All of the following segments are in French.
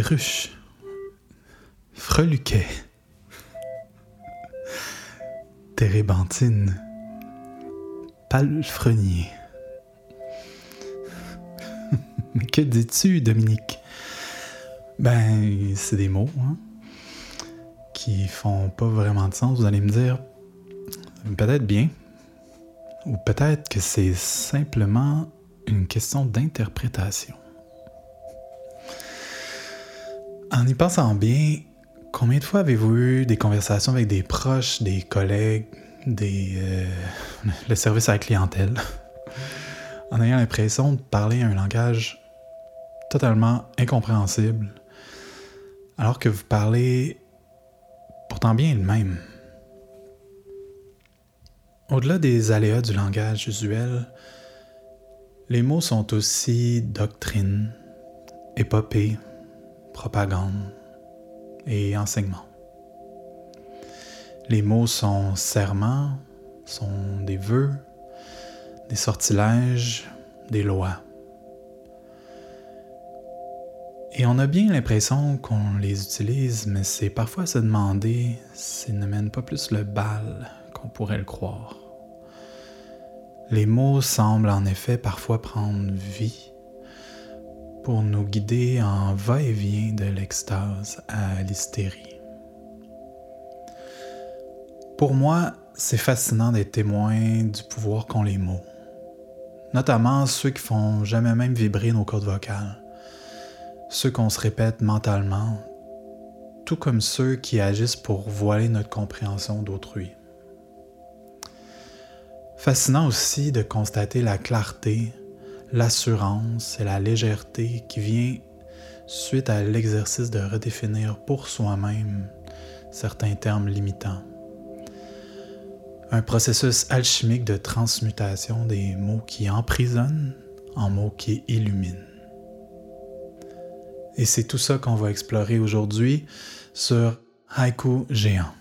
perruche, freluquet, térébenthine, palefrenier. Mais que dis-tu, Dominique? Ben, c'est des mots, hein, qui font pas vraiment de sens. Vous allez me dire, peut-être bien, ou peut-être que c'est simplement une question d'interprétation. En y pensant bien, combien de fois avez-vous eu des conversations avec des proches, des collègues, des, euh, le service à la clientèle, en ayant l'impression de parler un langage totalement incompréhensible, alors que vous parlez pourtant bien le même. Au-delà des aléas du langage usuel, les mots sont aussi doctrine, épopée, propagande et enseignement. Les mots sont serments, sont des vœux, des sortilèges, des lois. Et on a bien l'impression qu'on les utilise, mais c'est parfois se demander s'ils ne mènent pas plus le bal qu'on pourrait le croire. Les mots semblent en effet parfois prendre vie pour nous guider en va-et-vient de l'extase à l'hystérie. Pour moi, c'est fascinant d'être témoin du pouvoir qu'ont les mots, notamment ceux qui font jamais même vibrer nos cordes vocales, ceux qu'on se répète mentalement, tout comme ceux qui agissent pour voiler notre compréhension d'autrui. Fascinant aussi de constater la clarté, l'assurance et la légèreté qui vient suite à l'exercice de redéfinir pour soi-même certains termes limitants. Un processus alchimique de transmutation des mots qui emprisonnent en mots qui illuminent. Et c'est tout ça qu'on va explorer aujourd'hui sur Haïku Géant.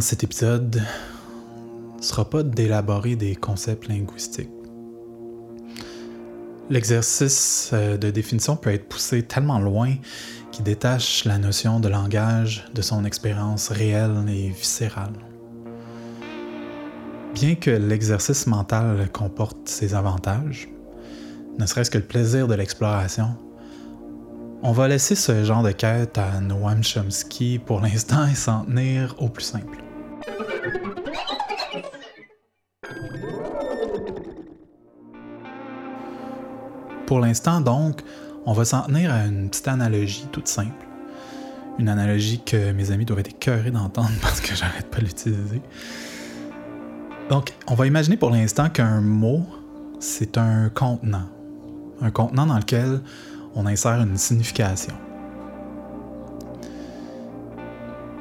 Cet épisode sera pas d'élaborer des concepts linguistiques. L'exercice euh, de définition peut être poussé tellement loin qu'il détache la notion de langage de son expérience réelle et viscérale. Bien que l'exercice mental comporte ses avantages, ne serait-ce que le plaisir de l'exploration, on va laisser ce genre de quête à Noam Chomsky pour l'instant et s'en tenir au plus simple. Pour l'instant, donc, on va s'en tenir à une petite analogie toute simple. Une analogie que mes amis doivent être écœurés d'entendre parce que j'arrête pas de l'utiliser. Donc, on va imaginer pour l'instant qu'un mot, c'est un contenant. Un contenant dans lequel on insère une signification.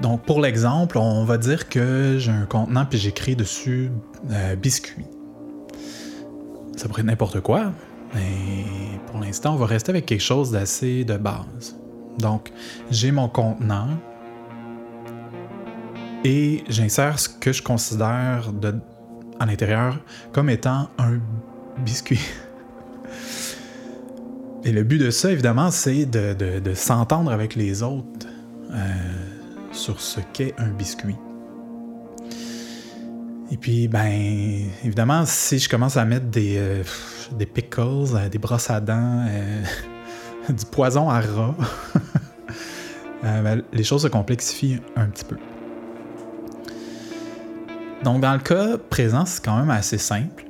Donc, pour l'exemple, on va dire que j'ai un contenant puis j'écris dessus euh, biscuit. Ça pourrait être n'importe quoi, mais pour l'instant, on va rester avec quelque chose d'assez de base. Donc, j'ai mon contenant et j'insère ce que je considère à l'intérieur comme étant un biscuit. Et le but de ça, évidemment, c'est de, s'entendre avec les autres euh, sur ce qu'est un biscuit. Et puis, ben, évidemment, si je commence à mettre des, euh, pickles, euh, des brosses à dents, du poison à rat, ben, les choses se complexifient un petit peu. Donc, dans le cas présent, c'est quand même assez simple.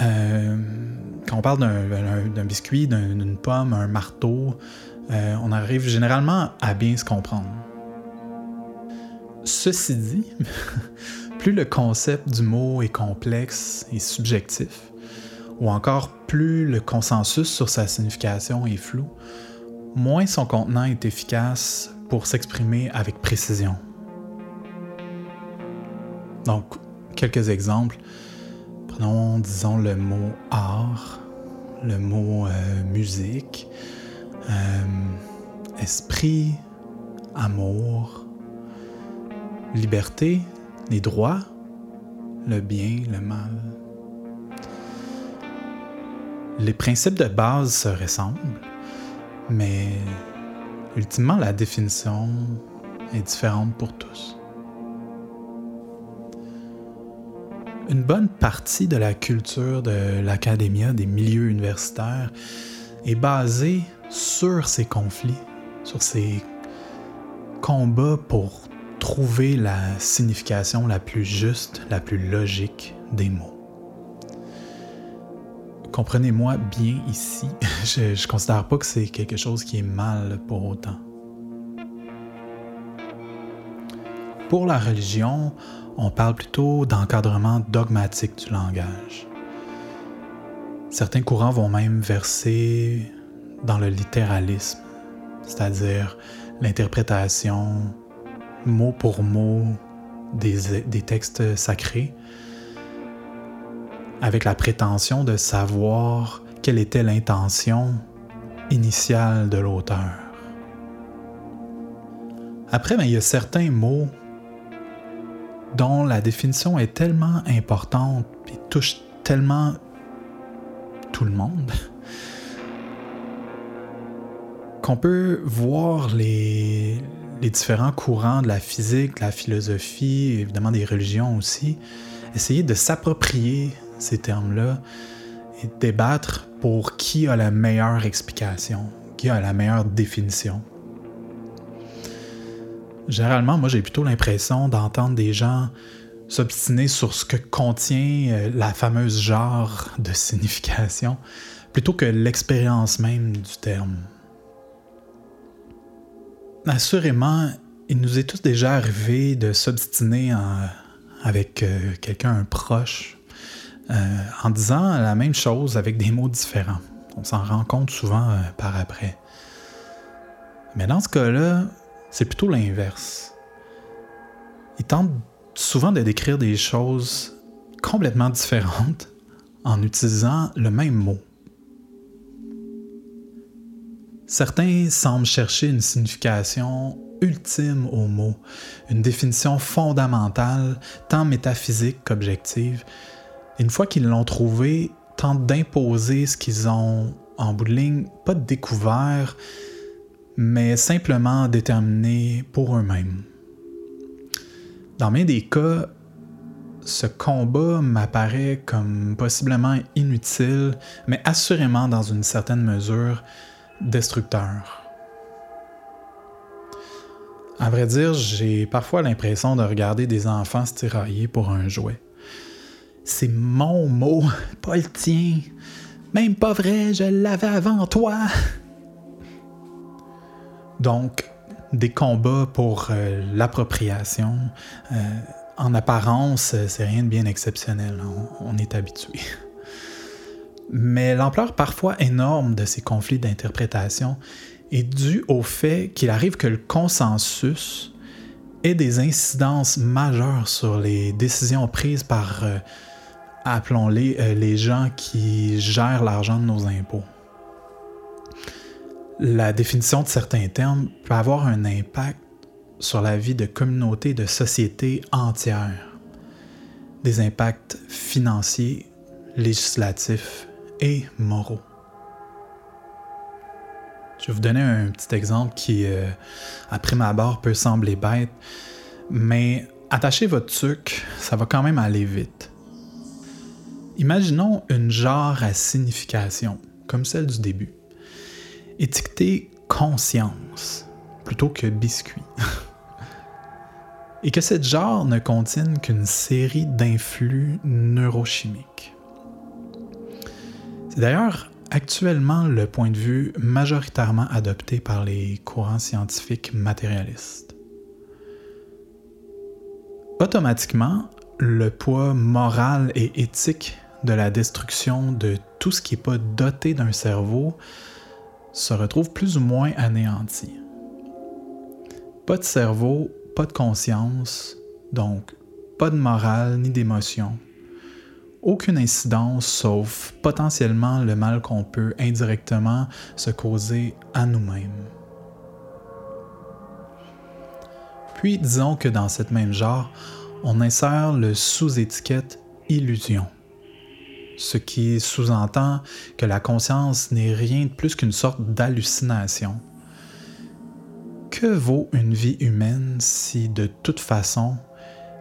Euh, quand on parle d'un biscuit, d'une pomme, un marteau, euh, on arrive généralement à bien se comprendre. Ceci dit, plus le concept du mot est complexe et subjectif, ou encore plus le consensus sur sa signification est flou, moins son contenant est efficace pour s'exprimer avec précision. Donc, quelques exemples. Prenons, disons, le mot art, le mot euh, musique, euh, esprit, amour, liberté, les droits, le bien, le mal. Les principes de base se ressemblent, mais ultimement la définition est différente pour tous. Une bonne partie de la culture de l'académia, des milieux universitaires, est basée sur ces conflits, sur ces combats pour trouver la signification la plus juste, la plus logique des mots. Comprenez-moi bien ici, je ne considère pas que c'est quelque chose qui est mal pour autant. Pour la religion, on parle plutôt d'encadrement dogmatique du langage. Certains courants vont même verser dans le littéralisme, c'est-à-dire l'interprétation mot pour mot des, des, textes sacrés, avec la prétention de savoir quelle était l'intention initiale de l'auteur. Après, ben, il y a certains mots dont la définition est tellement importante et touche tellement tout le monde qu'on peut voir les, les différents courants de la physique, de la philosophie, évidemment des religions aussi, essayer de s'approprier ces termes-là et débattre pour qui a la meilleure explication, qui a la meilleure définition. Généralement, moi, j'ai plutôt l'impression d'entendre des gens s'obstiner sur ce que contient euh, la fameuse genre de signification, plutôt que l'expérience même du terme. Assurément, il nous est tous déjà arrivé de s'obstiner avec euh, quelqu'un proche euh, en disant la même chose avec des mots différents. On s'en rend compte souvent par après. Mais dans ce cas-là, c'est plutôt l'inverse. Il tente souvent de décrire des choses complètement différentes en utilisant le même mot. Certains semblent chercher une signification ultime au mot, une définition fondamentale, tant métaphysique qu'objective. Une fois qu'ils l'ont trouvée, tentent d'imposer ce qu'ils ont, en bout de ligne, pas découvert, mais simplement déterminés pour eux-mêmes. Dans bien des cas, ce combat m'apparaît comme possiblement inutile, mais assurément dans une certaine mesure destructeur. À vrai dire, j'ai parfois l'impression de regarder des enfants se tirailler pour un jouet. C'est mon mot, pas le tien. Même pas vrai, je l'avais avant toi. Donc, des combats pour euh, l'appropriation, euh, en apparence, c'est rien de bien exceptionnel, on, est habitué. Mais l'ampleur parfois énorme de ces conflits d'interprétation est due au fait qu'il arrive que le consensus ait des incidences majeures sur les décisions prises par, euh, appelons-les, les gens qui gèrent l'argent de nos impôts la définition de certains termes peut avoir un impact sur la vie de communautés, de sociétés entières. Des impacts financiers, législatifs et moraux. Je vais vous donner un petit exemple qui, à prime abord, peut sembler bête, mais attachez votre truc, ça va quand même aller vite. Imaginons une genre à signification, comme celle du début étiqueter conscience plutôt que biscuit. Et que cette genre ne contienne qu'une série d'influx neurochimiques. C'est d'ailleurs actuellement le point de vue majoritairement adopté par les courants scientifiques matérialistes. Automatiquement, le poids moral et éthique de la destruction de tout ce qui n'est pas doté d'un cerveau se retrouve plus ou moins anéanti. Pas de cerveau, pas de conscience, donc pas de morale ni d'émotion. Aucune incidence sauf potentiellement le mal qu'on peut indirectement se causer à nous-mêmes. Puis disons que dans cette même genre, on insère le sous-étiquette illusion, ce qui sous-entend que la conscience n'est rien de plus qu'une sorte d'hallucination. Que vaut une vie humaine si de toute façon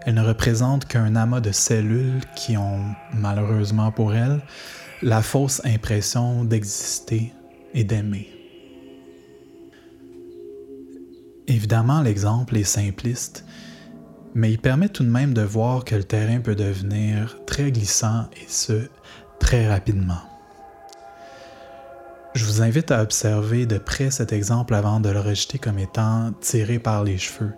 elle ne représente qu'un amas de cellules qui ont, malheureusement pour elle, la fausse impression d'exister et d'aimer. Évidemment, l'exemple est simpliste, mais il permet tout de même de voir que le terrain peut devenir très glissant et ce, très rapidement. Je vous invite à observer de près cet exemple avant de le rejeter comme étant tiré par les cheveux.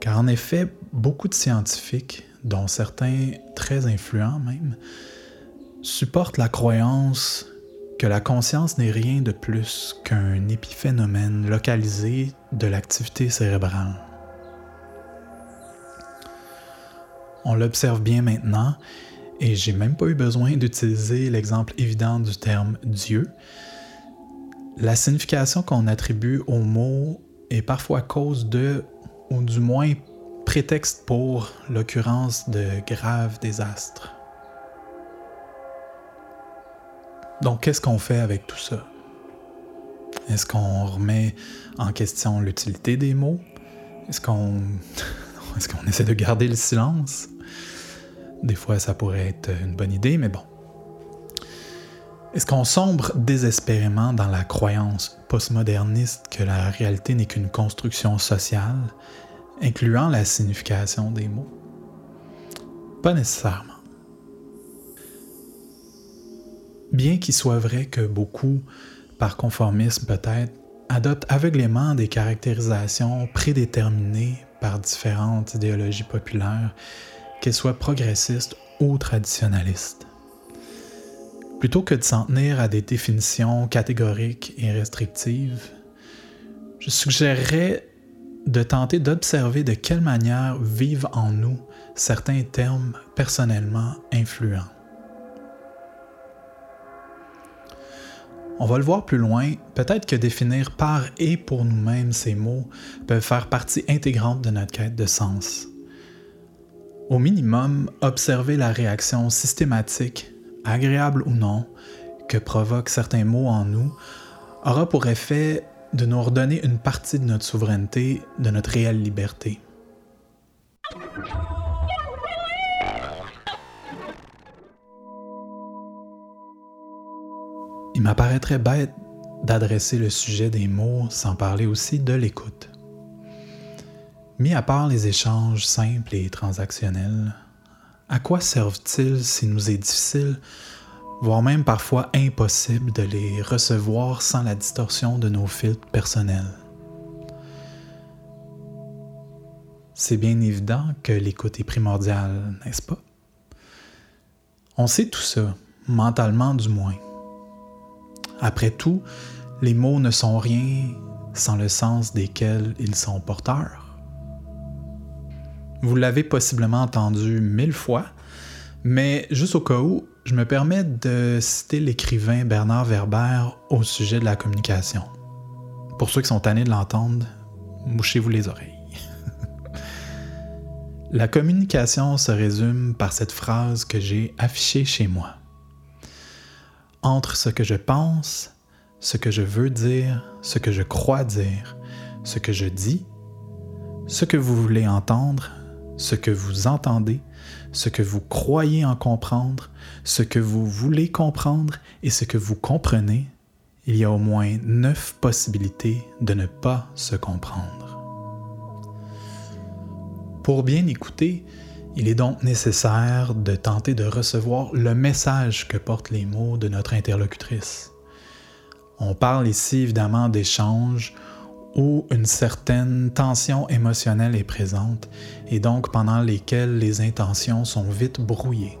Car en effet, beaucoup de scientifiques, dont certains très influents même, supportent la croyance que la conscience n'est rien de plus qu'un épiphénomène localisé de l'activité cérébrale. On l'observe bien maintenant, et j'ai même pas eu besoin d'utiliser l'exemple évident du terme Dieu. La signification qu'on attribue au mot est parfois cause de, ou du moins prétexte pour, l'occurrence de graves désastres. Donc, qu'est-ce qu'on fait avec tout ça? Est-ce qu'on remet en question l'utilité des mots? Est-ce qu'on est essaie de garder le silence? Des fois, ça pourrait être une bonne idée, mais bon. Est-ce qu'on sombre désespérément dans la croyance postmoderniste que la réalité n'est qu'une construction sociale, incluant la signification des mots? Pas nécessairement. Bien qu'il soit vrai que beaucoup, par conformisme peut-être, adoptent aveuglément des caractérisations prédéterminées par différentes idéologies populaires, qu'elles soient progressistes ou traditionnalistes. Plutôt que de s'en tenir à des définitions catégoriques et restrictives, je suggérerais de tenter d'observer de quelle manière vivent en nous certains termes personnellement influents. On va le voir plus loin, peut-être que définir par et pour nous-mêmes ces mots peuvent faire partie intégrante de notre quête de sens. Au minimum, observer la réaction systématique, agréable ou non, que provoquent certains mots en nous aura pour effet de nous redonner une partie de notre souveraineté, de notre réelle liberté. Il m'apparaîtrait bête d'adresser le sujet des mots sans parler aussi de l'écoute. Mis à part les échanges simples et transactionnels, à quoi servent-ils s'il nous est difficile, voire même parfois impossible de les recevoir sans la distorsion de nos filtres personnels? C'est bien évident que l'écoute est primordiale, n'est-ce pas? On sait tout ça, mentalement du moins. Après tout, les mots ne sont rien sans le sens desquels ils sont porteurs. Vous l'avez possiblement entendu mille fois, mais juste au cas où, je me permets de citer l'écrivain Bernard Werber au sujet de la communication. Pour ceux qui sont tannés de l'entendre, mouchez-vous les oreilles. la communication se résume par cette phrase que j'ai affichée chez moi entre ce que je pense, ce que je veux dire, ce que je crois dire, ce que je dis, ce que vous voulez entendre, ce que vous entendez, ce que vous croyez en comprendre, ce que vous voulez comprendre et ce que vous comprenez, il y a au moins neuf possibilités de ne pas se comprendre. Pour bien écouter, il est donc nécessaire de tenter de recevoir le message que portent les mots de notre interlocutrice. On parle ici évidemment d'échanges où une certaine tension émotionnelle est présente et donc pendant lesquelles les intentions sont vite brouillées.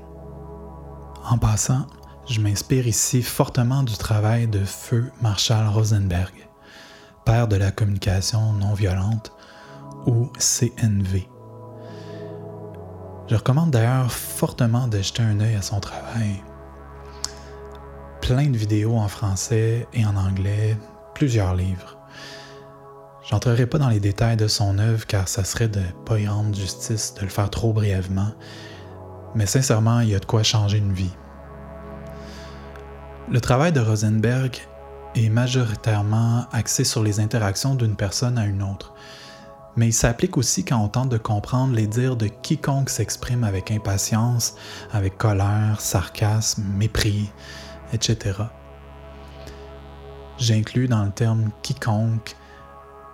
En passant, je m'inspire ici fortement du travail de Feu Marshall Rosenberg, père de la communication non violente ou CNV. Je recommande d'ailleurs fortement de jeter un œil à son travail. Plein de vidéos en français et en anglais, plusieurs livres. J'entrerai pas dans les détails de son œuvre car ça serait de pas y rendre justice de le faire trop brièvement, mais sincèrement, il y a de quoi changer une vie. Le travail de Rosenberg est majoritairement axé sur les interactions d'une personne à une autre, mais il s'applique aussi quand on tente de comprendre les dires de quiconque s'exprime avec impatience, avec colère, sarcasme, mépris, etc. J'inclus dans le terme quiconque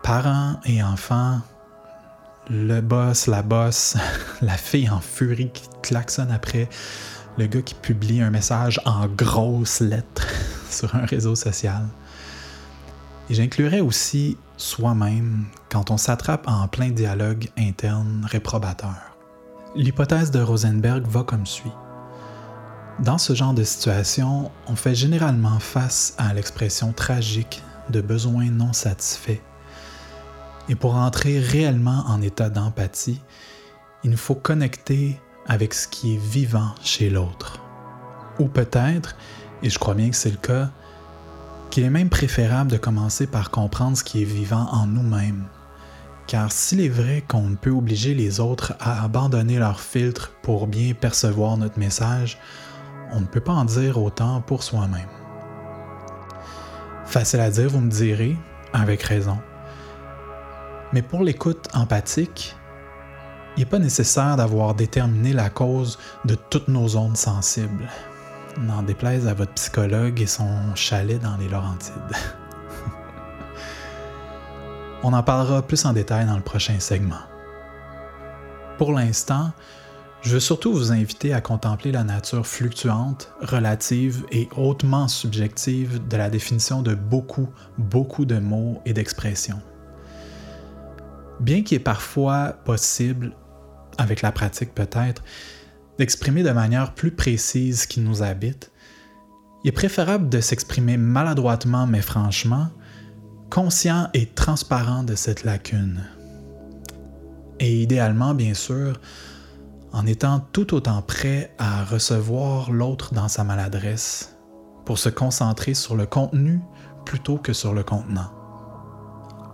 parents et enfants, le boss, la bosse, la fille en furie qui klaxonne après, le gars qui publie un message en grosses lettres sur un réseau social. Et j'inclurais aussi soi-même quand on s'attrape en plein dialogue interne réprobateur. L'hypothèse de Rosenberg va comme suit. Dans ce genre de situation, on fait généralement face à l'expression tragique de besoins non satisfaits. Et pour entrer réellement en état d'empathie, il nous faut connecter avec ce qui est vivant chez l'autre. Ou peut-être, et je crois bien que c'est le cas, qu'il est même préférable de commencer par comprendre ce qui est vivant en nous-mêmes. Car s'il est vrai qu'on peut obliger les autres à abandonner leur filtre pour bien percevoir notre message, on ne peut pas en dire autant pour soi-même. Facile à dire, vous me direz, avec raison. Mais pour l'écoute empathique, il n'est pas nécessaire d'avoir déterminé la cause de toutes nos ondes sensibles. N'en déplaise à votre psychologue et son chalet dans les Laurentides. On en parlera plus en détail dans le prochain segment. Pour l'instant, je veux surtout vous inviter à contempler la nature fluctuante, relative et hautement subjective de la définition de beaucoup, beaucoup de mots et d'expressions. Bien qu'il est parfois possible avec la pratique peut-être, d'exprimer de manière plus précise ce qui nous habite, il est préférable de s'exprimer maladroitement mais franchement, conscient et transparent de cette lacune. Et idéalement, bien sûr, en étant tout autant prêt à recevoir l'autre dans sa maladresse, pour se concentrer sur le contenu plutôt que sur le contenant.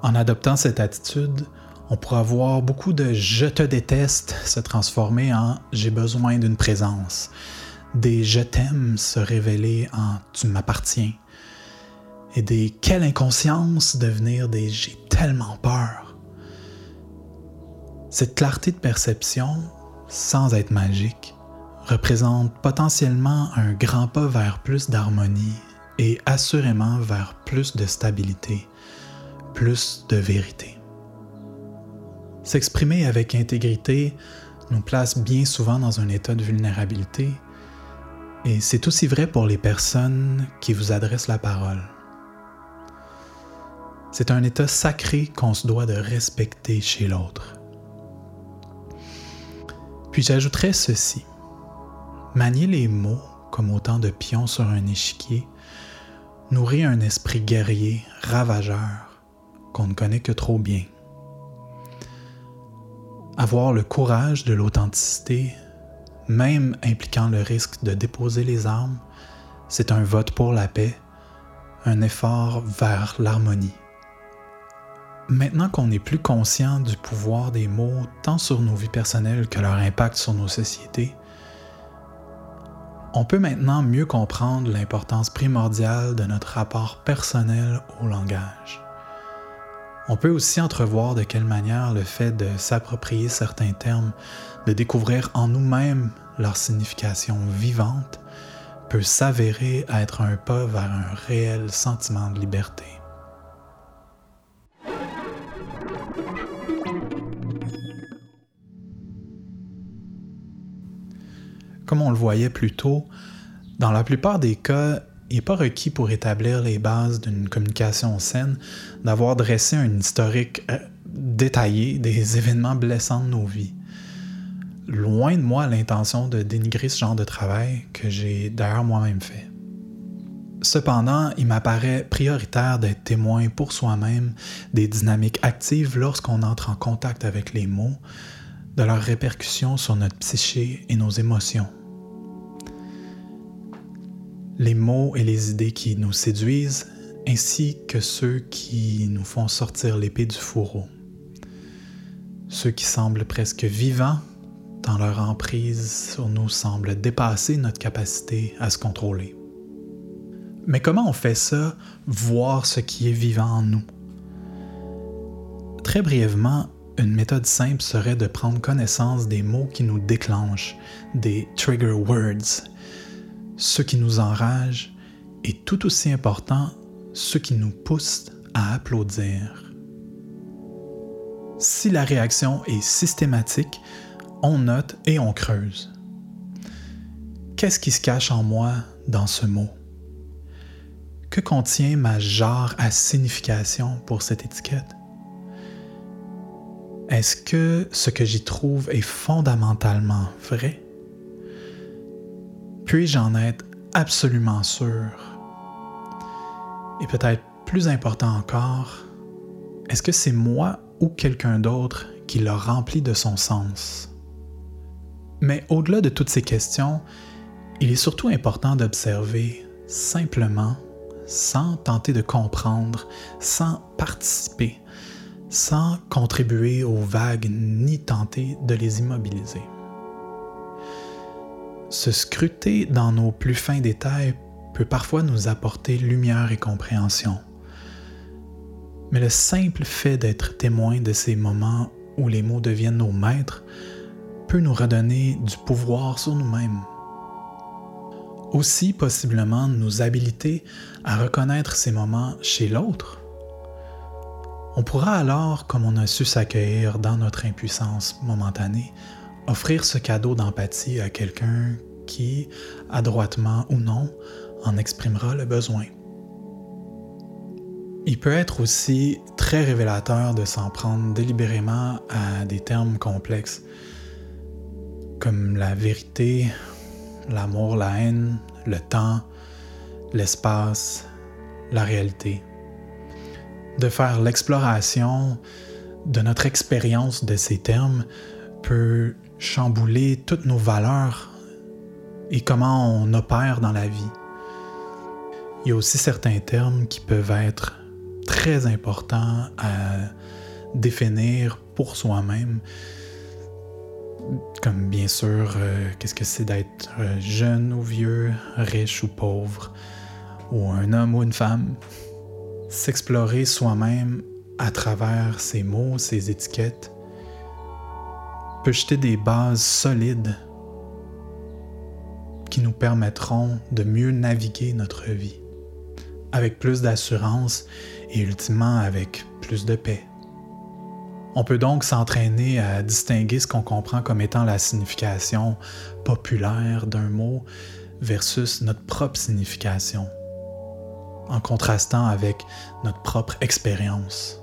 En adoptant cette attitude, on pourra voir beaucoup de je te déteste se transformer en j'ai besoin d'une présence, des je t'aime se révéler en tu m'appartiens, et des quelle inconscience devenir des j'ai tellement peur. Cette clarté de perception, sans être magique, représente potentiellement un grand pas vers plus d'harmonie et assurément vers plus de stabilité, plus de vérité. S'exprimer avec intégrité nous place bien souvent dans un état de vulnérabilité et c'est aussi vrai pour les personnes qui vous adressent la parole. C'est un état sacré qu'on se doit de respecter chez l'autre. Puis j'ajouterais ceci. Manier les mots comme autant de pions sur un échiquier nourrit un esprit guerrier, ravageur, qu'on ne connaît que trop bien. Avoir le courage de l'authenticité, même impliquant le risque de déposer les armes, c'est un vote pour la paix, un effort vers l'harmonie. Maintenant qu'on est plus conscient du pouvoir des mots tant sur nos vies personnelles que leur impact sur nos sociétés, on peut maintenant mieux comprendre l'importance primordiale de notre rapport personnel au langage. On peut aussi entrevoir de quelle manière le fait de s'approprier certains termes, de découvrir en nous-mêmes leur signification vivante, peut s'avérer être un pas vers un réel sentiment de liberté. Comme on le voyait plus tôt, dans la plupart des cas, n'est pas requis pour établir les bases d'une communication saine d'avoir dressé un historique euh, détaillé des événements blessants de nos vies. Loin de moi l'intention de dénigrer ce genre de travail que j'ai d'ailleurs moi-même fait. Cependant, il m'apparaît prioritaire d'être témoin pour soi-même des dynamiques actives lorsqu'on entre en contact avec les mots, de leurs répercussions sur notre psyché et nos émotions les mots et les idées qui nous séduisent ainsi que ceux qui nous font sortir l'épée du fourreau. Ceux qui semblent presque vivants dans leur emprise sur nous semblent dépasser notre capacité à se contrôler. Mais comment on fait ça, voir ce qui est vivant en nous? Très brièvement, une méthode simple serait de prendre connaissance des mots qui nous déclenchent, des trigger words, ceux qui nous enragent et tout aussi important, ceux qui nous poussent à applaudir. Si la réaction est systématique, on note et on creuse. Qu'est-ce qui se cache en moi dans ce mot? Que contient ma genre à signification pour cette étiquette? Est-ce que ce que j'y trouve est fondamentalement vrai? Puis-je en être absolument sûr? Et peut-être plus important encore, est-ce que c'est moi ou quelqu'un d'autre qui l'a rempli de son sens? Mais au-delà de toutes ces questions, il est surtout important d'observer simplement, sans tenter de comprendre, sans participer, sans contribuer aux vagues ni tenter de les immobiliser. Se scruter dans nos plus fins détails peut parfois nous apporter lumière et compréhension. Mais le simple fait d'être témoin de ces moments où les mots deviennent nos maîtres peut nous redonner du pouvoir sur nous-mêmes. Aussi possiblement nous habiliter à reconnaître ces moments chez l'autre on pourra alors, comme on a su s'accueillir dans notre impuissance momentanée, offrir ce cadeau d'empathie à quelqu'un qui, adroitement ou non, en exprimera le besoin. Il peut être aussi très révélateur de s'en prendre délibérément à des termes complexes comme la vérité, l'amour, la haine, le temps, l'espace, la réalité de faire l'exploration de notre expérience de ces termes peut chambouler toutes nos valeurs et comment on opère dans la vie. Il y a aussi certains termes qui peuvent être très importants à définir pour soi-même, comme bien sûr, euh, qu'est-ce que c'est d'être jeune ou vieux, riche ou pauvre, ou un homme ou une femme s'explorer soi-même à travers ces mots, ces étiquettes, peut jeter des bases solides qui nous permettront de mieux naviguer notre vie, avec plus d'assurance et ultimement avec plus de paix. On peut donc s'entraîner à distinguer ce qu'on comprend comme étant la signification populaire d'un mot versus notre propre signification en contrastant avec notre propre expérience.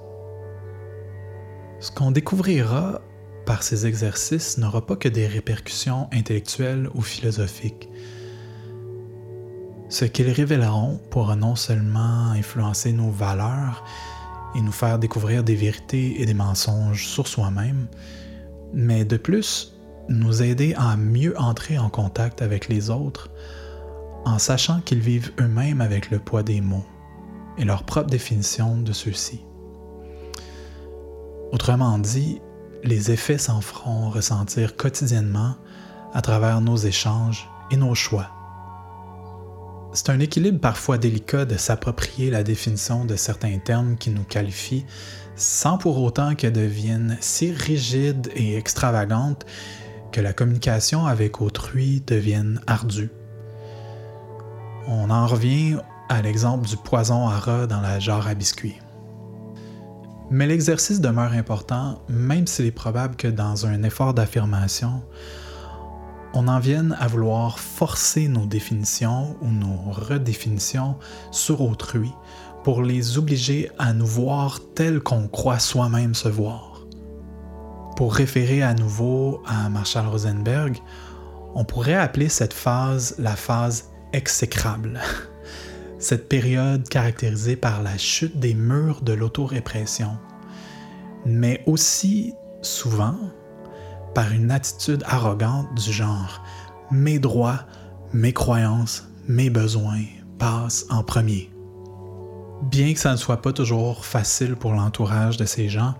Ce qu'on découvrira par ces exercices n'aura pas que des répercussions intellectuelles ou philosophiques. Ce qu'ils révéleront pourra non seulement influencer nos valeurs et nous faire découvrir des vérités et des mensonges sur soi-même, mais de plus nous aider à mieux entrer en contact avec les autres en sachant qu'ils vivent eux-mêmes avec le poids des mots et leur propre définition de ceux-ci. Autrement dit, les effets s'en feront ressentir quotidiennement à travers nos échanges et nos choix. C'est un équilibre parfois délicat de s'approprier la définition de certains termes qui nous qualifient sans pour autant qu'elles deviennent si rigides et extravagantes que la communication avec autrui devienne ardue. On en revient à l'exemple du poison à rat dans la jarre à biscuits. Mais l'exercice demeure important, même s'il est probable que dans un effort d'affirmation, on en vienne à vouloir forcer nos définitions ou nos redéfinitions sur autrui pour les obliger à nous voir tels qu'on croit soi-même se voir. Pour référer à nouveau à Marshall Rosenberg, on pourrait appeler cette phase la phase exécrable. Cette période caractérisée par la chute des murs de l'autorépression, mais aussi souvent par une attitude arrogante du genre mes droits, mes croyances, mes besoins passent en premier. bien que ça ne soit pas toujours facile pour l'entourage de ces gens,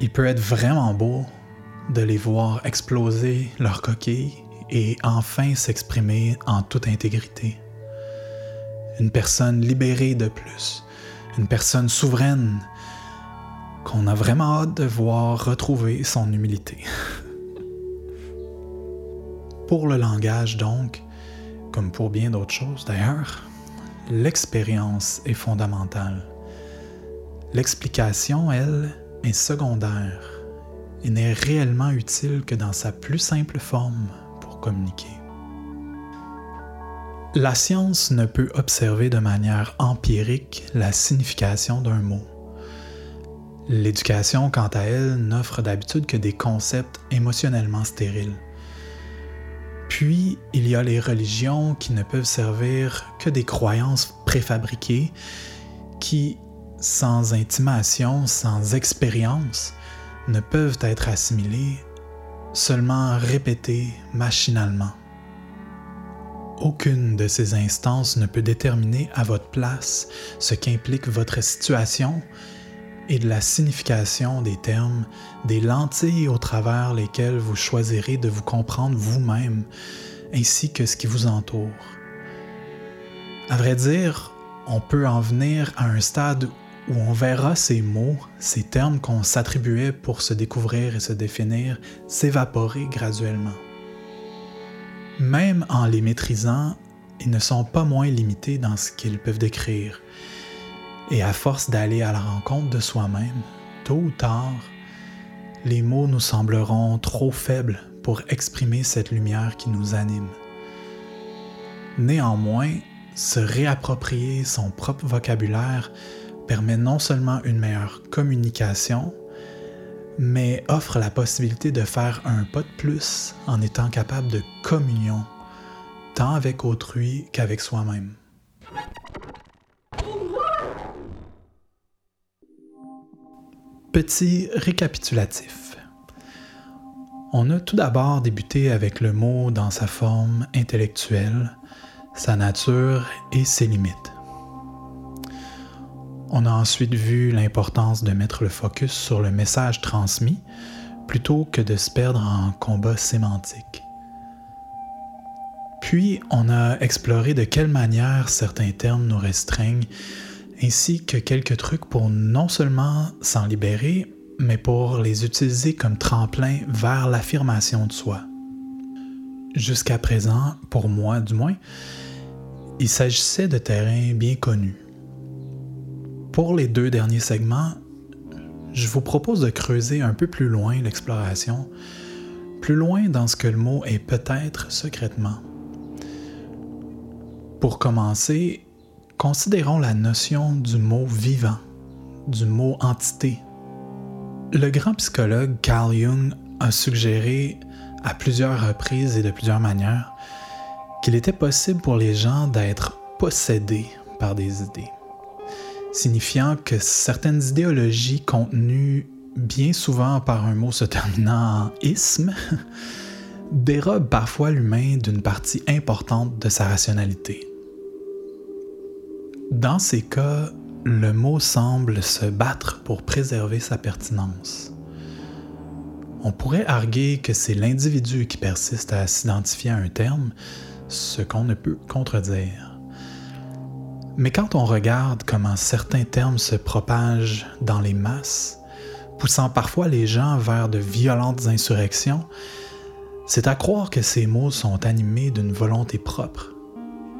il peut être vraiment beau de les voir exploser leur coquille et enfin s'exprimer en toute intégrité. Une personne libérée de plus, une personne souveraine qu'on a vraiment hâte de voir retrouver son humilité. pour le langage donc, comme pour bien d'autres choses d'ailleurs, l'expérience est fondamentale. L'explication, elle, est secondaire et n'est réellement utile que dans sa plus simple forme pour communiquer. La science ne peut observer de manière empirique la signification d'un mot. L'éducation, quant à elle, n'offre d'habitude que des concepts émotionnellement stériles. Puis, il y a les religions qui ne peuvent servir que des croyances préfabriquées qui, sans intimation, sans expérience, ne peuvent être assimilées, seulement répétées machinalement. Aucune de ces instances ne peut déterminer à votre place ce qu'implique votre situation et de la signification des termes, des lentilles au travers lesquelles vous choisirez de vous comprendre vous-même, ainsi que ce qui vous entoure. À vrai dire, on peut en venir à un stade où on verra ces mots, ces termes qu'on s'attribuait pour se découvrir et se définir, s'évaporer graduellement. Même en les maîtrisant, ils ne sont pas moins limités dans ce qu'ils peuvent décrire. Et à force d'aller à la rencontre de soi-même, tôt ou tard, les mots nous sembleront trop faibles pour exprimer cette lumière qui nous anime. Néanmoins, se réapproprier son propre vocabulaire permet non seulement une meilleure communication, mais offre la possibilité de faire un pas de plus en étant capable de communion, tant avec autrui qu'avec soi-même. Petit récapitulatif. On a tout d'abord débuté avec le mot dans sa forme intellectuelle, sa nature et ses limites. On a ensuite vu l'importance de mettre le focus sur le message transmis plutôt que de se perdre en combat sémantique. Puis, on a exploré de quelle manière certains termes nous restreignent ainsi que quelques trucs pour non seulement s'en libérer, mais pour les utiliser comme tremplin vers l'affirmation de soi. Jusqu'à présent, pour moi du moins, il s'agissait de terrains bien connus. Pour les deux derniers segments, je vous propose de creuser un peu plus loin l'exploration, plus loin dans ce que le mot est peut-être secrètement. Pour commencer, Considérons la notion du mot vivant, du mot entité. Le grand psychologue Carl Jung a suggéré à plusieurs reprises et de plusieurs manières qu'il était possible pour les gens d'être possédés par des idées, signifiant que certaines idéologies contenues bien souvent par un mot se terminant en isme dérobent parfois l'humain d'une partie importante de sa rationalité. Dans ces cas, le mot semble se battre pour préserver sa pertinence. On pourrait arguer que c'est l'individu qui persiste à s'identifier à un terme, ce qu'on ne peut contredire. Mais quand on regarde comment certains termes se propagent dans les masses, poussant parfois les gens vers de violentes insurrections, c'est à croire que ces mots sont animés d'une volonté propre,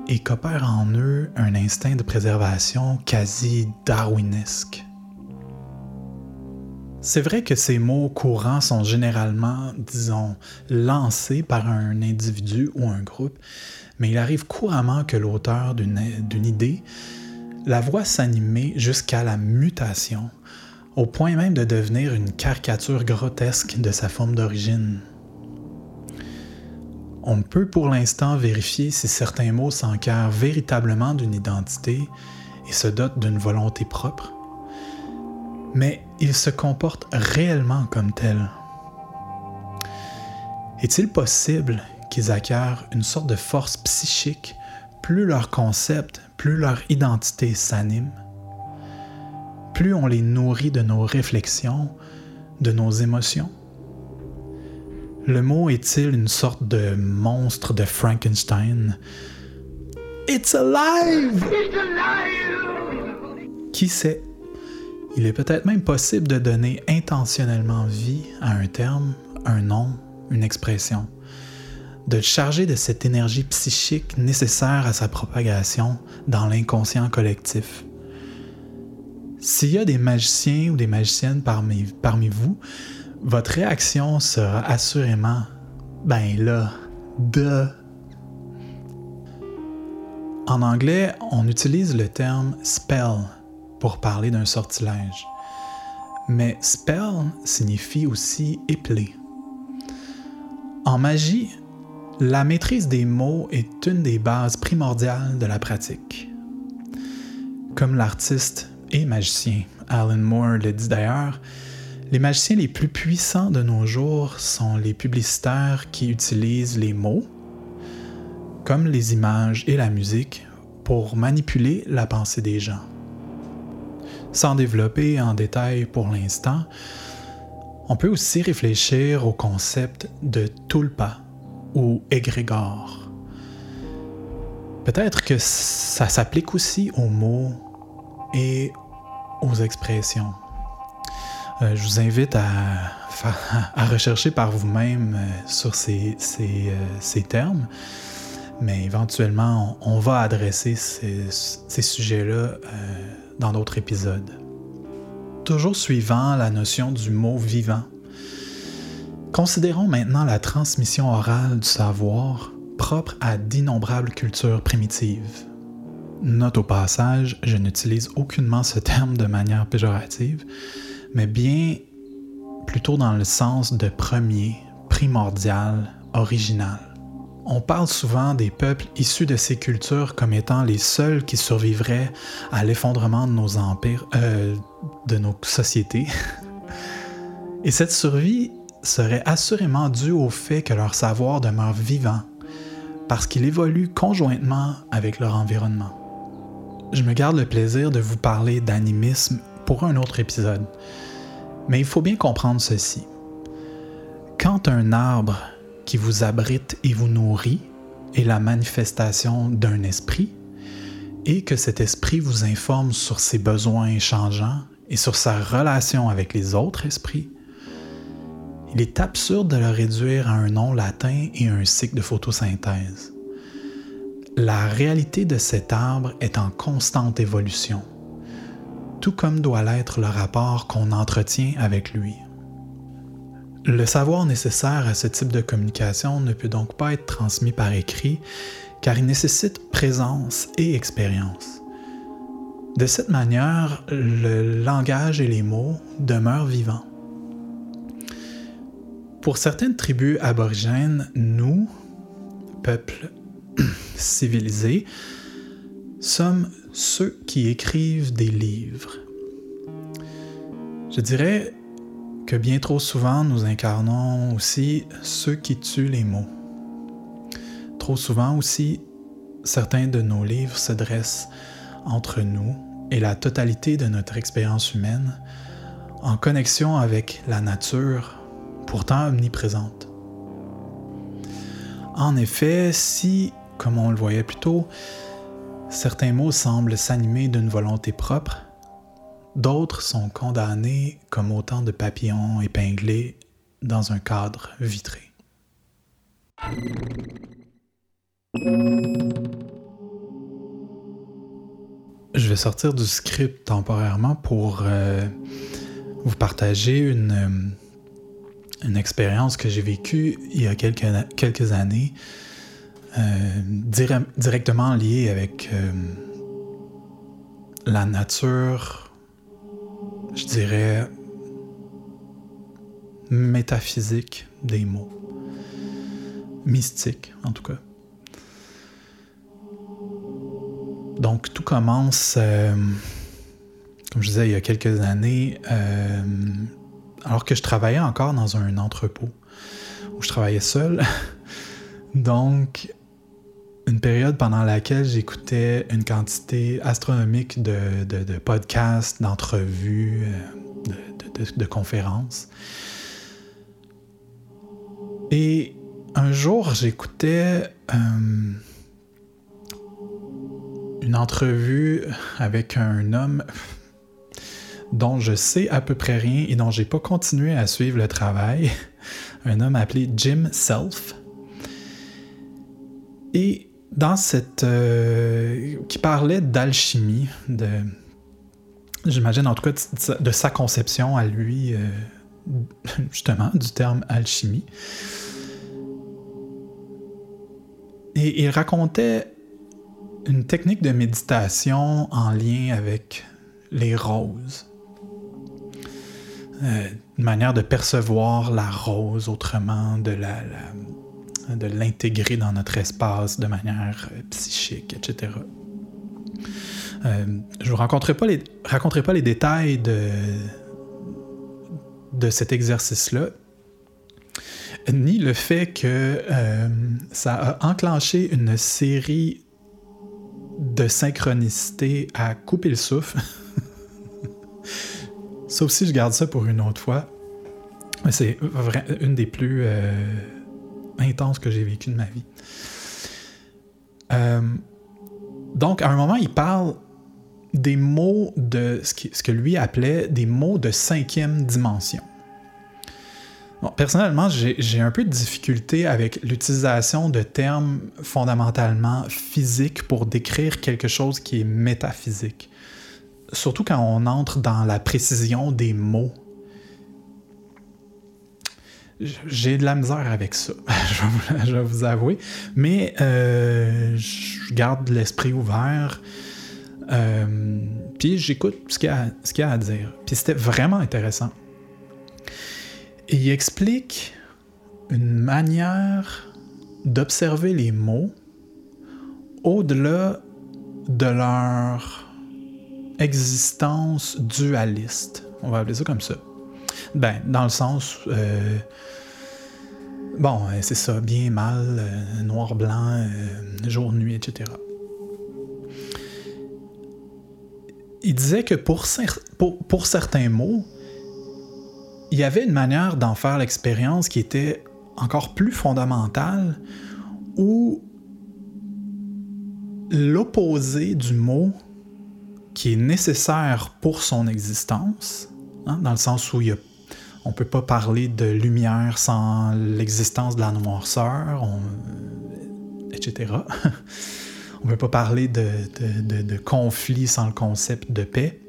et qu'opère en eux un instinct de préservation quasi darwinesque. C'est vrai que ces mots courants sont généralement, disons, lancés par un individu ou un groupe, mais il arrive couramment que l'auteur d'une idée la voit s'animer jusqu'à la mutation, au point même de devenir une caricature grotesque de sa forme d'origine. On peut pour l'instant vérifier si certains mots s'encarent véritablement d'une identité et se dotent d'une volonté propre, mais ils se comportent réellement comme tels. Est-il possible qu'ils acquièrent une sorte de force psychique plus leur concept, plus leur identité s'anime, plus on les nourrit de nos réflexions, de nos émotions. Le mot est-il une sorte de monstre de Frankenstein? It's alive! It's alive! Qui sait? Il est peut-être même possible de donner intentionnellement vie à un terme, un nom, une expression, de le charger de cette énergie psychique nécessaire à sa propagation dans l'inconscient collectif. S'il y a des magiciens ou des magiciennes parmi, parmi vous, votre réaction sera assurément ben là, de. En anglais, on utilise le terme spell pour parler d'un sortilège. Mais spell signifie aussi épeler. En magie, la maîtrise des mots est une des bases primordiales de la pratique. Comme l'artiste et magicien Alan Moore le dit d'ailleurs, les magiciens les plus puissants de nos jours sont les publicitaires qui utilisent les mots, comme les images et la musique, pour manipuler la pensée des gens. Sans développer en détail pour l'instant, on peut aussi réfléchir au concept de tulpa ou égrégore. Peut-être que ça s'applique aussi aux mots et aux expressions. Euh, je vous invite à, rechercher par vous-même euh, sur euh, ces, termes, mais éventuellement, on, va adresser ces sujets-là dans d'autres épisodes. Toujours suivant la notion du mot vivant, considérons maintenant la transmission orale du savoir propre à d'innombrables cultures primitives. Note au passage, je n'utilise aucunement ce terme de manière péjorative, mais bien plutôt dans le sens de premier, primordial, original. On parle souvent des peuples issus de ces cultures comme étant les seuls qui survivraient à l'effondrement de nos empires, euh, de nos sociétés. Et cette survie serait assurément due au fait que leur savoir demeure vivant, parce qu'il évolue conjointement avec leur environnement. Je me garde le plaisir de vous parler d'animisme pour un autre épisode, mais il faut bien comprendre ceci. Quand un arbre qui vous abrite et vous nourrit est la manifestation d'un esprit et que cet esprit vous informe sur ses besoins changeants et sur sa relation avec les autres esprits, il est absurde de le réduire à un nom latin et un cycle de photosynthèse. La réalité de cet arbre est en constante évolution, tout comme doit l'être le rapport qu'on entretient avec lui. Le savoir nécessaire à ce type de communication ne peut donc pas être transmis par écrit car il nécessite présence et expérience. De cette manière, le langage et les mots demeurent vivants. Pour certaines tribus aborigènes, nous, peuple civilisés, sommes ceux qui écrivent des livres. Je dirais que bien trop souvent nous incarnons aussi ceux qui tuent les mots. Trop souvent aussi, certains de nos livres se dressent entre nous et la totalité de notre expérience humaine en connexion avec la nature, pourtant omniprésente. En effet, si, comme on le voyait plus tôt, certains mots semblent s'animer d'une volonté propre, D'autres sont condamnés comme autant de papillons épinglés dans un cadre vitré. Je vais sortir du script temporairement pour euh, vous partager une, euh, une expérience que j'ai vécue il y a quelques, quelques années, euh, directement liée avec la nature je dirais, métaphysique des mots. Mystique, en tout cas. Donc, tout commence, euh, comme je disais, il y a quelques années, euh, alors que je travaillais encore dans un entrepôt, où je travaillais seul. Donc, une période pendant laquelle j'écoutais une quantité astronomique de, podcasts, d'entrevues, euh, de, de, conférences. Et un jour, j'écoutais euh, une entrevue avec un homme dont je sais à peu près rien et dont j'ai pas continué à suivre le travail. Un homme appelé Jim Self. Et dans cette. Euh, qui parlait d'alchimie, de. J'imagine en tout cas de, sa conception à lui, euh, justement, du terme alchimie. Et il racontait une technique de méditation en lien avec les roses. Euh, une manière de percevoir la rose autrement, de l'intégrer dans notre espace de manière euh, psychique, etc. Euh, je ne vous raconterai pas, les, détails de, cet exercice-là, ni le fait que ça a enclenché une série de synchronicité à couper le souffle. Sauf si je garde ça pour une autre fois. C'est une des plus euh, intenses que j'ai vécues de ma vie. Euh, donc, à un moment, il parle des mots de ce, que lui appelait des mots de cinquième dimension. personnellement, j'ai un peu de difficulté avec l'utilisation de termes fondamentalement physiques pour décrire quelque chose qui est métaphysique surtout quand on entre dans la précision des mots. J'ai de la misère avec ça, je vais vous avouer. Mais euh, je garde l'esprit ouvert. Euh, puis j'écoute ce qu'il y, a à dire. Puis c'était vraiment intéressant. Il explique une manière d'observer les mots au-delà de leur existence dualiste. On va appeler ça comme ça. Ben, dans le sens. Euh, bon, euh, c'est ça, bien, mal, euh, noir, blanc, jour, nuit, etc. Il disait que pour, pour, pour certains mots, il y avait une manière d'en faire l'expérience qui était encore plus fondamentale, où l'opposé du mot qui est nécessaire pour son existence, hein, dans le sens où on ne peut pas parler de lumière sans l'existence de la noirceur, etc. on ne peut pas parler de, conflit sans le concept de paix.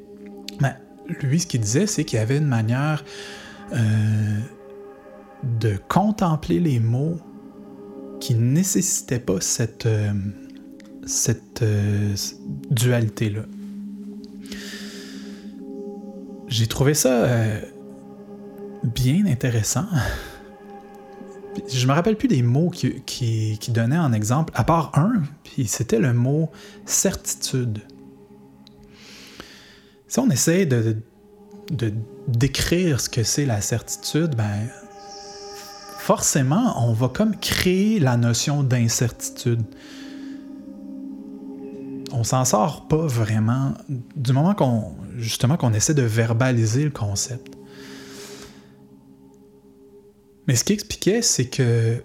Mais lui, ce qu'il disait, c'est qu'il y avait une manière euh, de contempler les mots qui ne nécessitait pas cette, euh, euh, dualité-là j'ai trouvé ça euh, bien intéressant. Je me rappelle plus des mots qui, qui, donnaient en exemple, à part un, puis c'était le mot certitude. Si on essaie de, de décrire ce que c'est la certitude, ben forcément, on va comme créer la notion d'incertitude on s'en sort pas vraiment du moment qu'on justement qu'on essaie de verbaliser le concept. Mais ce qu'il expliquait, c'est que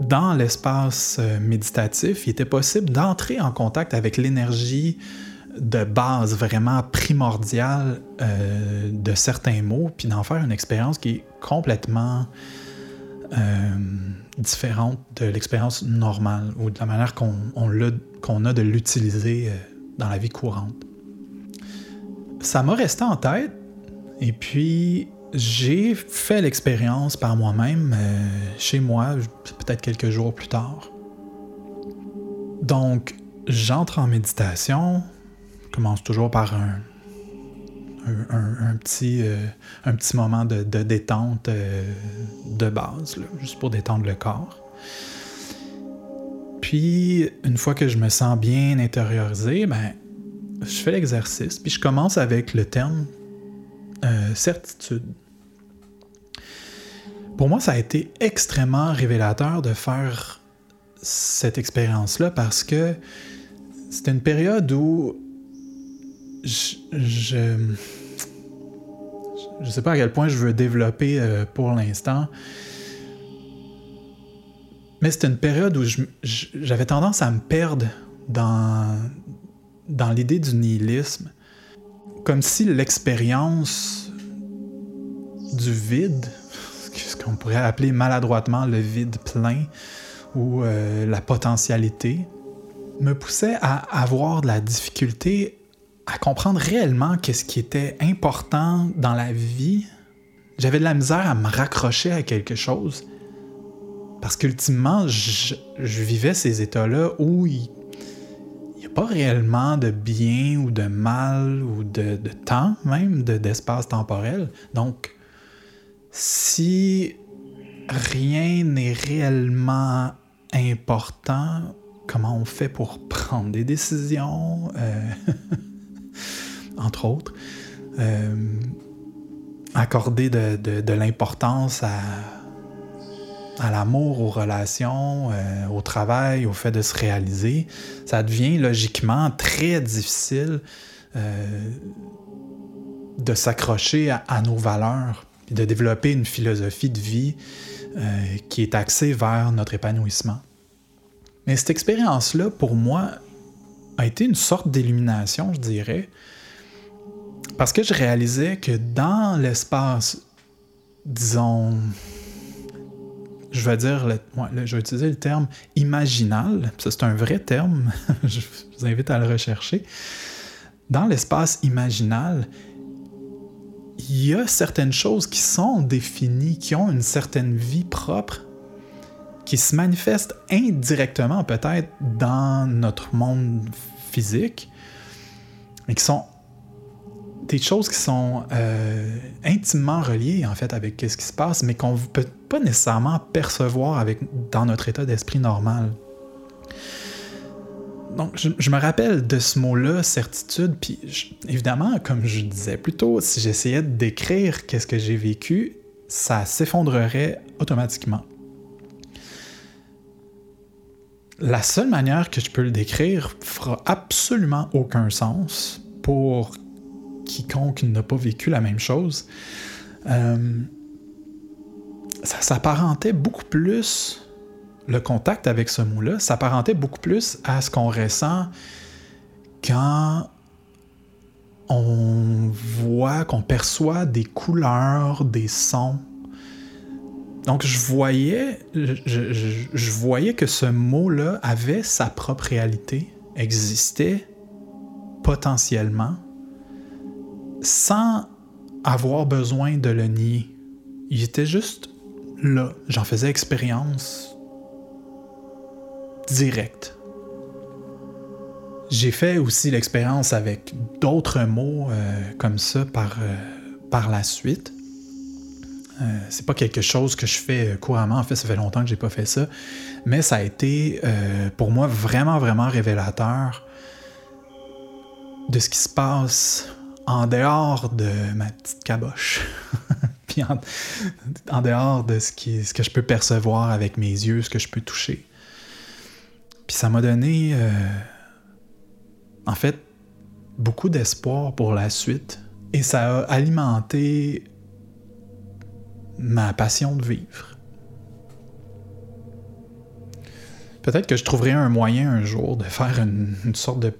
dans l'espace euh, méditatif, il était possible d'entrer en contact avec l'énergie de base vraiment primordiale euh, de certains mots, puis d'en faire une expérience qui est complètement euh, différente de l'expérience normale ou de la manière qu'on a, de l'utiliser dans la vie courante. Ça m'a resté en tête et puis j'ai fait l'expérience par moi-même euh, chez moi, peut-être quelques jours plus tard. Donc, j'entre en méditation, je commence toujours par un, petit, euh, un petit moment de, détente euh, de base, juste pour détendre le corps. Puis, une fois que je me sens bien intériorisé, ben, je fais l'exercice, puis je commence avec le terme euh, certitude. Pour moi, ça a été extrêmement révélateur de faire cette expérience-là parce que c'était une période où je, je, je sais pas à quel point je veux développer euh, pour l'instant, mais c'était une période où j'avais tendance à me perdre dans, dans l'idée du nihilisme, comme si l'expérience du vide, ce qu'on pourrait appeler maladroitement le vide plein ou euh, la potentialité, me poussait à avoir de la difficulté à comprendre réellement qu'est-ce qui était important dans la vie. J'avais de la misère à me raccrocher à quelque chose. Parce qu'ultimement, je, vivais ces états-là où il n'y a pas réellement de bien ou de mal ou de, temps même, d'espace temporel. Donc, si rien n'est réellement important, comment on fait pour prendre des décisions, euh, entre autres, euh, accorder de, l'importance à, à l'amour, aux relations, euh, au travail, au fait de se réaliser, ça devient logiquement très difficile de s'accrocher à, nos valeurs, et de développer une philosophie de vie qui est axée vers notre épanouissement. Mais cette expérience-là, pour moi, a été une sorte d'illumination, je dirais, parce que je réalisais que dans l'espace, disons, je vais dire, je vais utiliser le terme imaginal, ça c'est un vrai terme, je vous invite à le rechercher. Dans l'espace imaginal, il y a certaines choses qui sont définies, qui ont une certaine vie propre, qui se manifestent indirectement peut-être dans notre monde physique, mais qui sont des choses qui sont euh, intimement reliées en fait avec ce qui se passe, mais qu'on ne peut pas nécessairement percevoir avec, dans notre état d'esprit normal. Donc, je, me rappelle de ce mot-là, certitude, puis évidemment, comme je disais plus tôt, si j'essayais de décrire qu'est-ce que j'ai vécu, ça s'effondrerait automatiquement la seule manière que je peux le décrire fera absolument aucun sens pour quiconque n'a pas vécu la même chose. Euh, ça s'apparentait beaucoup plus, le contact avec ce mot-là, s'apparentait beaucoup plus à ce qu'on ressent quand on voit, qu'on perçoit des couleurs, des sons, donc je voyais, je, voyais que ce mot-là avait sa propre réalité, existait potentiellement, sans avoir besoin de le nier. Il était juste là. J'en faisais expérience directe. J'ai fait aussi l'expérience avec d'autres mots euh, comme ça par, euh, par la suite. Euh, c'est pas quelque chose que je fais euh, couramment. En fait, ça fait longtemps que j'ai pas fait ça. Mais ça a été pour moi vraiment, vraiment révélateur de ce qui se passe en dehors de ma petite caboche. Puis en, dehors de ce, ce que je peux percevoir avec mes yeux, ce que je peux toucher. Puis ça m'a donné, en fait, beaucoup d'espoir pour la suite. Et ça a alimenté ma passion de vivre. Peut-être que je trouverai un moyen un jour de faire une, sorte de,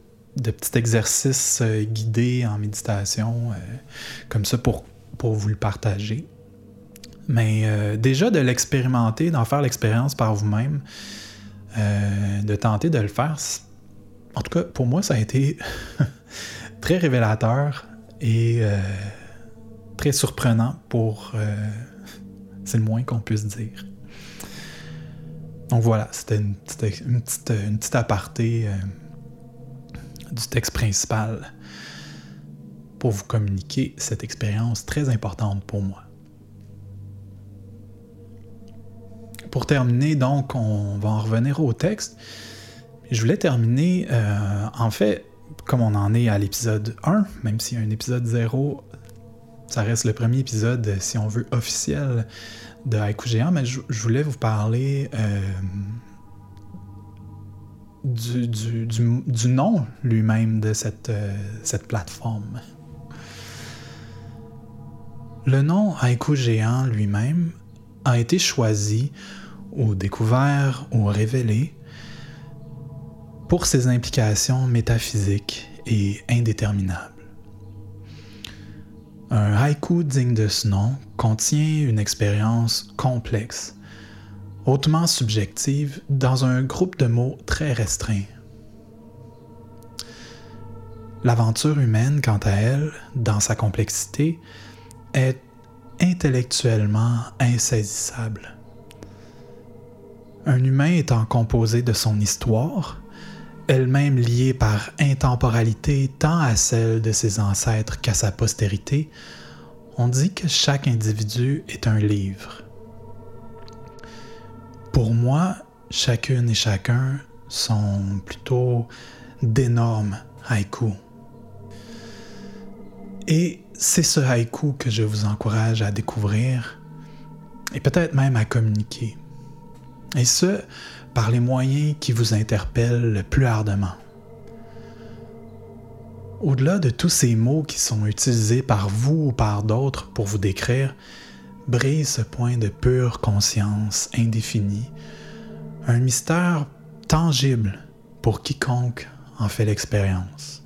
petit exercice euh, guidé en méditation, euh, comme ça pour, vous le partager. Mais euh, déjà de l'expérimenter, d'en faire l'expérience par vous-même, de tenter de le faire, en tout cas pour moi ça a été très révélateur et très surprenant pour c'est le moins qu'on puisse dire. Donc voilà, c'était une petite, une aparté du texte principal pour vous communiquer cette expérience très importante pour moi. Pour terminer, donc, on va en revenir au texte. Je voulais terminer, euh, en fait, comme on en est à l'épisode 1, même s'il y a un épisode 0 ça reste le premier épisode, si on veut, officiel de Haïku Géant, mais je, voulais vous parler euh, du, nom lui-même de cette, euh, cette plateforme. Le nom Haïku géant lui-même a été choisi ou découvert ou révélé pour ses implications métaphysiques et indéterminables. Un haïku digne de ce nom contient une expérience complexe, hautement subjective dans un groupe de mots très restreint. L'aventure humaine, quant à elle, dans sa complexité, est intellectuellement insaisissable. Un humain étant composé de son histoire, elle-même liée par intemporalité tant à celle de ses ancêtres qu'à sa postérité, on dit que chaque individu est un livre. Pour moi, chacune et chacun sont plutôt d'énormes haïkus. Et c'est ce haïku que je vous encourage à découvrir et peut-être même à communiquer. Et ce, par les moyens qui vous interpellent le plus ardemment. Au-delà de tous ces mots qui sont utilisés par vous ou par d'autres pour vous décrire, brille ce point de pure conscience indéfinie, un mystère tangible pour quiconque en fait l'expérience.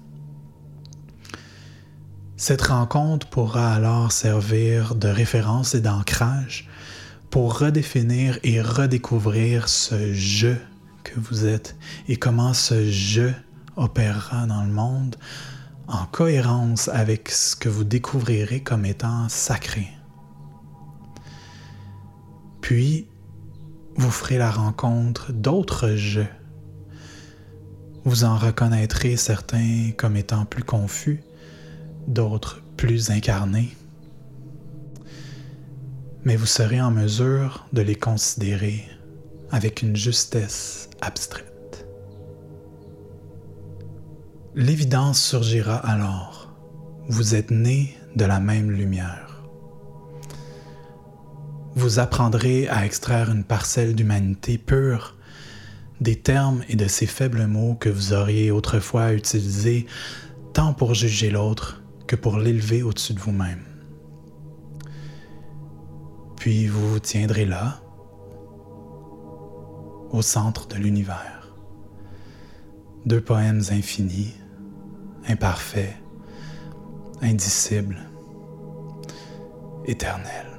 Cette rencontre pourra alors servir de référence et d'ancrage pour redéfinir et redécouvrir ce je que vous êtes et comment ce je opérera dans le monde en cohérence avec ce que vous découvrirez comme étant sacré. Puis, vous ferez la rencontre d'autres je. Vous en reconnaîtrez certains comme étant plus confus, d'autres plus incarnés mais vous serez en mesure de les considérer avec une justesse abstraite. L'évidence surgira alors. Vous êtes nés de la même lumière. Vous apprendrez à extraire une parcelle d'humanité pure des termes et de ces faibles mots que vous auriez autrefois utilisés tant pour juger l'autre que pour l'élever au-dessus de vous-même. Puis vous vous tiendrez là, au centre de l'univers. Deux poèmes infinis, imparfaits, indicibles, éternels.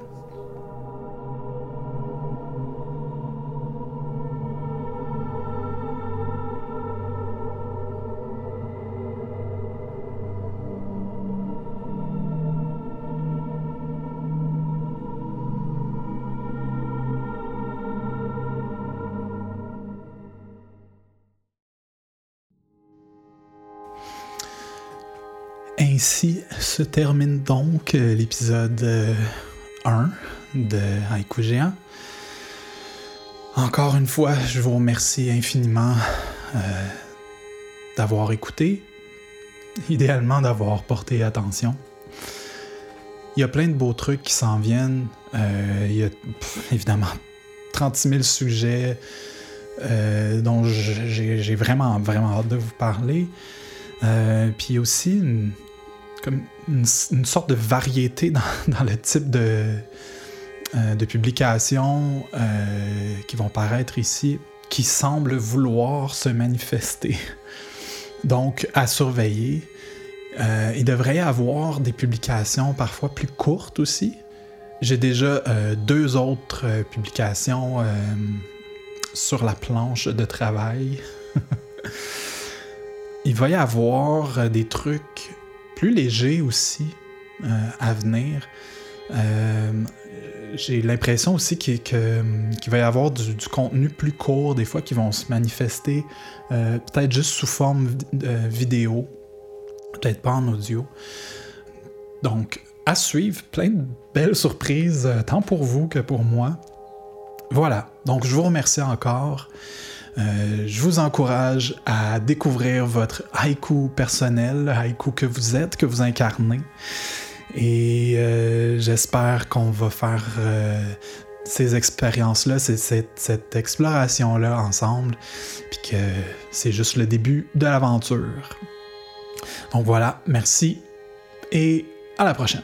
Ainsi se termine donc euh, l'épisode 1 euh, de Haïku Géant. Encore une fois, je vous remercie infiniment euh, d'avoir écouté, idéalement d'avoir porté attention. Il y a plein de beaux trucs qui s'en viennent. il y a évidemment 36 000 sujets dont j'ai vraiment, vraiment hâte de vous parler. puis aussi comme une, sorte de variété dans, le type de, euh, publications euh, qui vont paraître ici, qui semblent vouloir se manifester. Donc, à surveiller. Euh, il devrait y avoir des publications parfois plus courtes aussi. J'ai déjà deux autres publications sur la planche de travail. il va y avoir des trucs plus léger aussi euh, à venir. Euh, j'ai l'impression aussi qu'il va y avoir du, contenu plus court, des fois, qui vont se manifester euh, peut-être juste sous forme vidéo, peut-être pas en audio. Donc, à suivre, plein de belles surprises, tant pour vous que pour moi. Voilà, donc je vous remercie encore. Euh, je vous encourage à découvrir votre haïku personnel, le haïku que vous êtes, que vous incarnez. Et euh, j'espère qu'on va faire euh, ces expériences-là, cette, cette exploration-là ensemble, puis que c'est juste le début de l'aventure. Donc voilà, merci et à la prochaine.